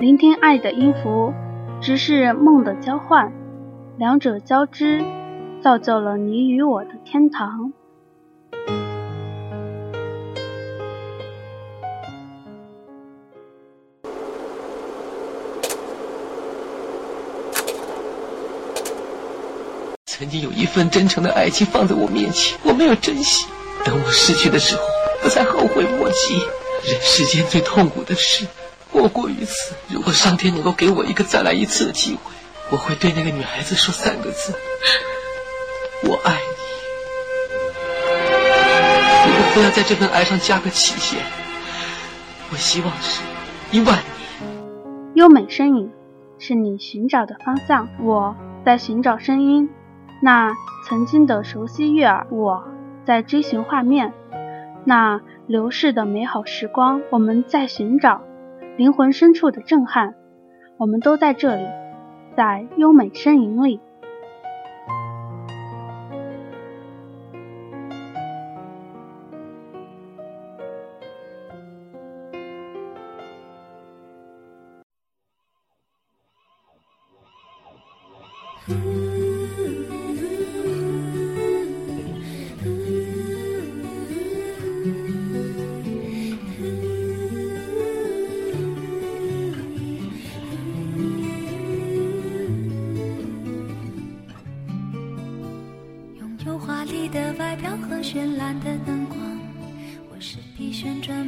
聆听爱的音符，直视梦的交换，两者交织，造就了你与我的天堂。曾经有一份真诚的爱情放在我面前，我没有珍惜。等我失去的时候，我才后悔莫及。人世间最痛苦的事，莫过于此。如果上天能够给我一个再来一次的机会，我会对那个女孩子说三个字：我爱你。如果非要在这份爱上加个期限，我希望是一万年。优美身影，是你寻找的方向，我在寻找声音。那曾经的熟悉悦耳，我在追寻画面；那流逝的美好时光，我们在寻找灵魂深处的震撼。我们都在这里，在优美身影里。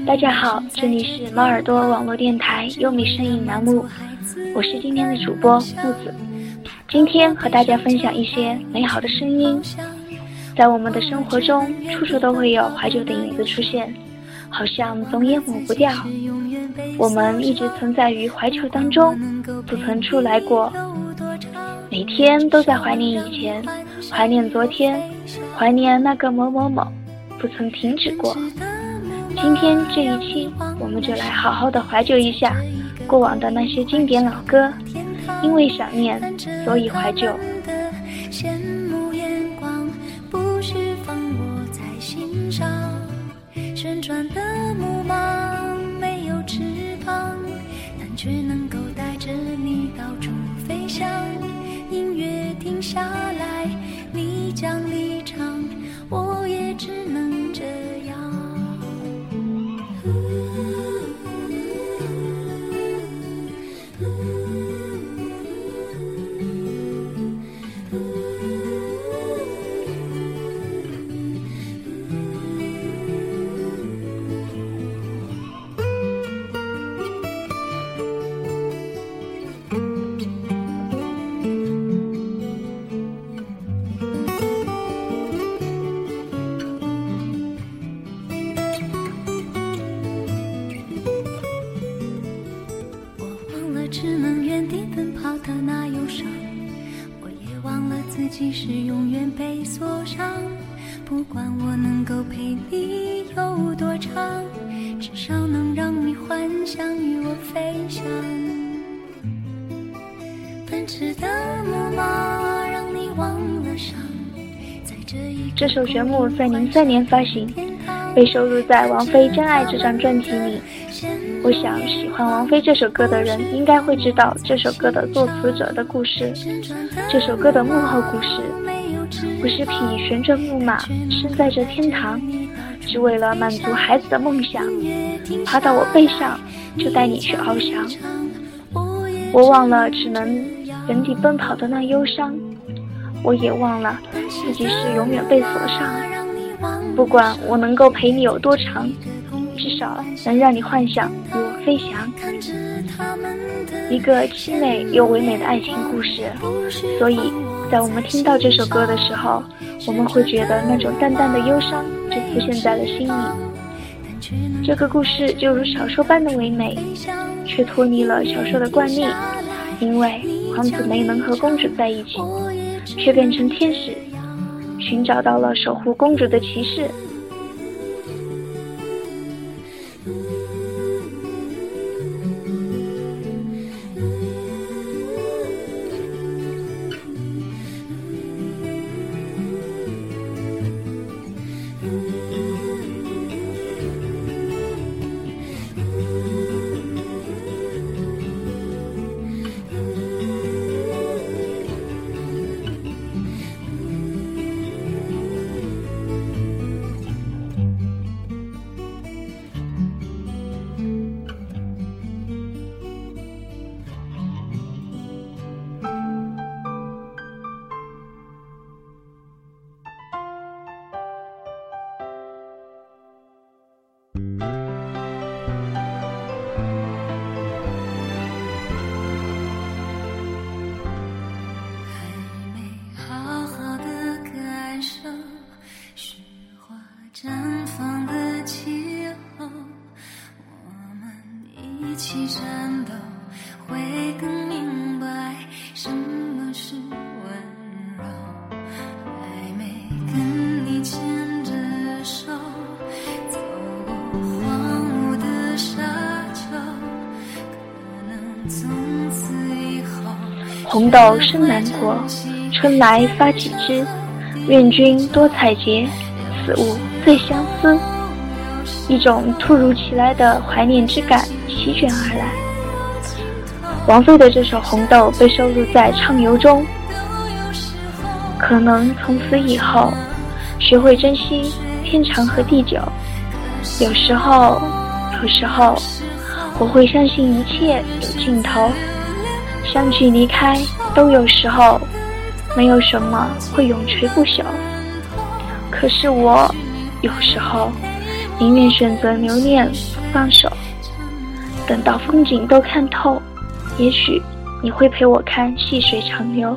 大家好，这里是猫耳朵网络电台优米声音栏目，我是今天的主播木子。今天和大家分享一些美好的声音。在我们的生活中，处处都会有怀旧的影子出现，好像总也抹不掉。我们一直存在于怀旧当中，不曾出来过。每天都在怀念以前，怀念昨天，怀念那个某某某，不曾停止过。今天这一期，我们就来好好的怀旧一下过往的那些经典老歌。因为想念，所以怀旧。不管我能够陪你有多长，至少能让你幻想与我飞翔。奔驰的木马让你忘了伤，在这一这首旋木在零三年发行，被收录在王菲《真爱》这张专辑里。我想，喜欢王菲这首歌的人应该会知道这首歌的作词者的故事。这首歌的幕后故事，不是匹旋转木马，身在这天堂，只为了满足孩子的梦想。爬到我背上，就带你去翱翔。我忘了只能原地奔跑的那忧伤，我也忘了自己是永远被锁上。不管我能够陪你有多长。至少能让你幻想与我飞翔，一个凄美又唯美的爱情故事。所以在我们听到这首歌的时候，我们会觉得那种淡淡的忧伤就浮现在了心里。这个故事就如小说般的唯美，却脱离了小说的惯例，因为王子没能和公主在一起，却变成天使，寻找到了守护公主的骑士。红豆生南国，春来发几枝。愿君多采撷，此物最相思。一种突如其来的怀念之感席卷而来。王菲的这首《红豆》被收录在《畅游》中。可能从此以后，学会珍惜天长和地久。有时候，有时候，我会相信一切有尽头，相聚离开都有时候，没有什么会永垂不朽。可是我，有时候宁愿选择留恋不放手，等到风景都看透，也许你会陪我看细水长流。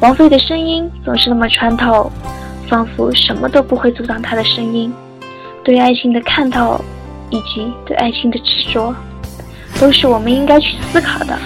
王菲的声音总是那么穿透，仿佛什么都不会阻挡她的声音。对爱情的看透，以及对爱情的执着，都是我们应该去思考的。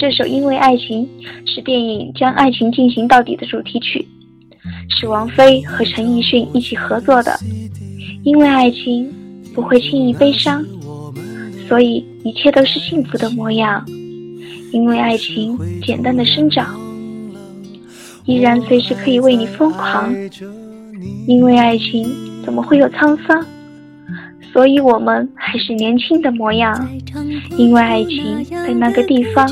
这首《因为爱情》是电影《将爱情进行到底》的主题曲，是王菲和陈奕迅一起合作的。因为爱情不会轻易悲伤，所以一切都是幸福的模样。因为爱情简单的生长，依然随时可以为你疯狂。因为爱情怎么会有沧桑？所以我们还是年轻的模样。因为爱情在那个地方。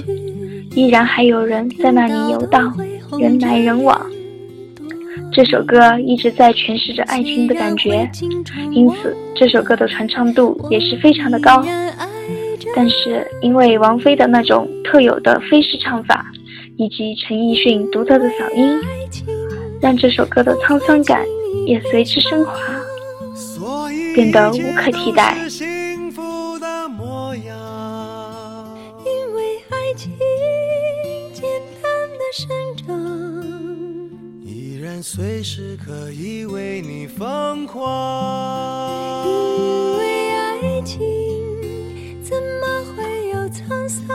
依然还有人在那里游荡，人来人往。这首歌一直在诠释着爱情的感觉，因此这首歌的传唱度也是非常的高。但是因为王菲的那种特有的飞式唱法，以及陈奕迅独特的嗓音，让这首歌的沧桑感也随之升华，变得无可替代。生然随时可以为你疯狂。因为爱情，怎么会有沧桑？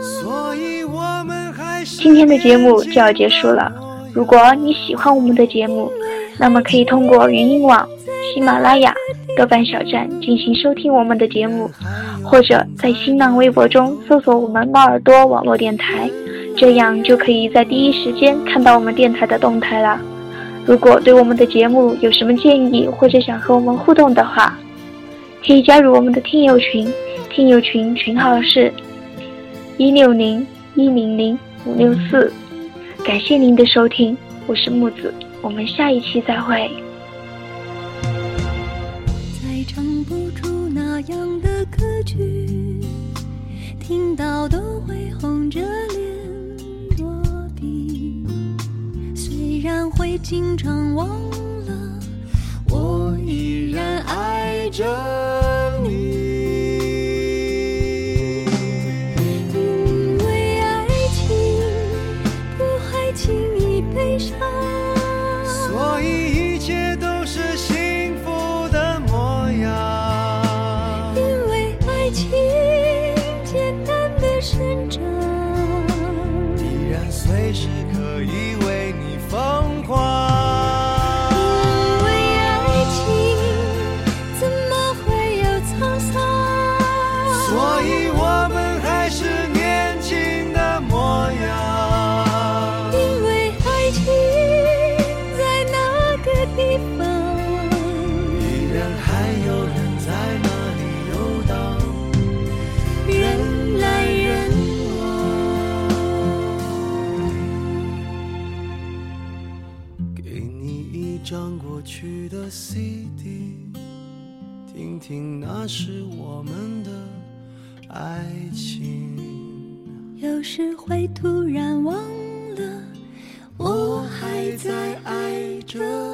所以我们还是今天的节目就要结束了。如果你喜欢我们的节目，那么可以通过云音网、喜马拉雅、豆瓣小站进行收听我们的节目，或者在新浪微博中搜索我们猫耳朵网络电台，这样就可以在第一时间看到我们电台的动态了。如果对我们的节目有什么建议，或者想和我们互动的话，可以加入我们的听友群，听友群群号是一六零一零零五六四。感谢您的收听，我是木子，我们下一期再会。再唱不出那样的歌曲，听到都会红着脸经常忘了，我依然爱着。让过去的 cd 听听那时我们的爱情。有时会突然忘了我还在爱着。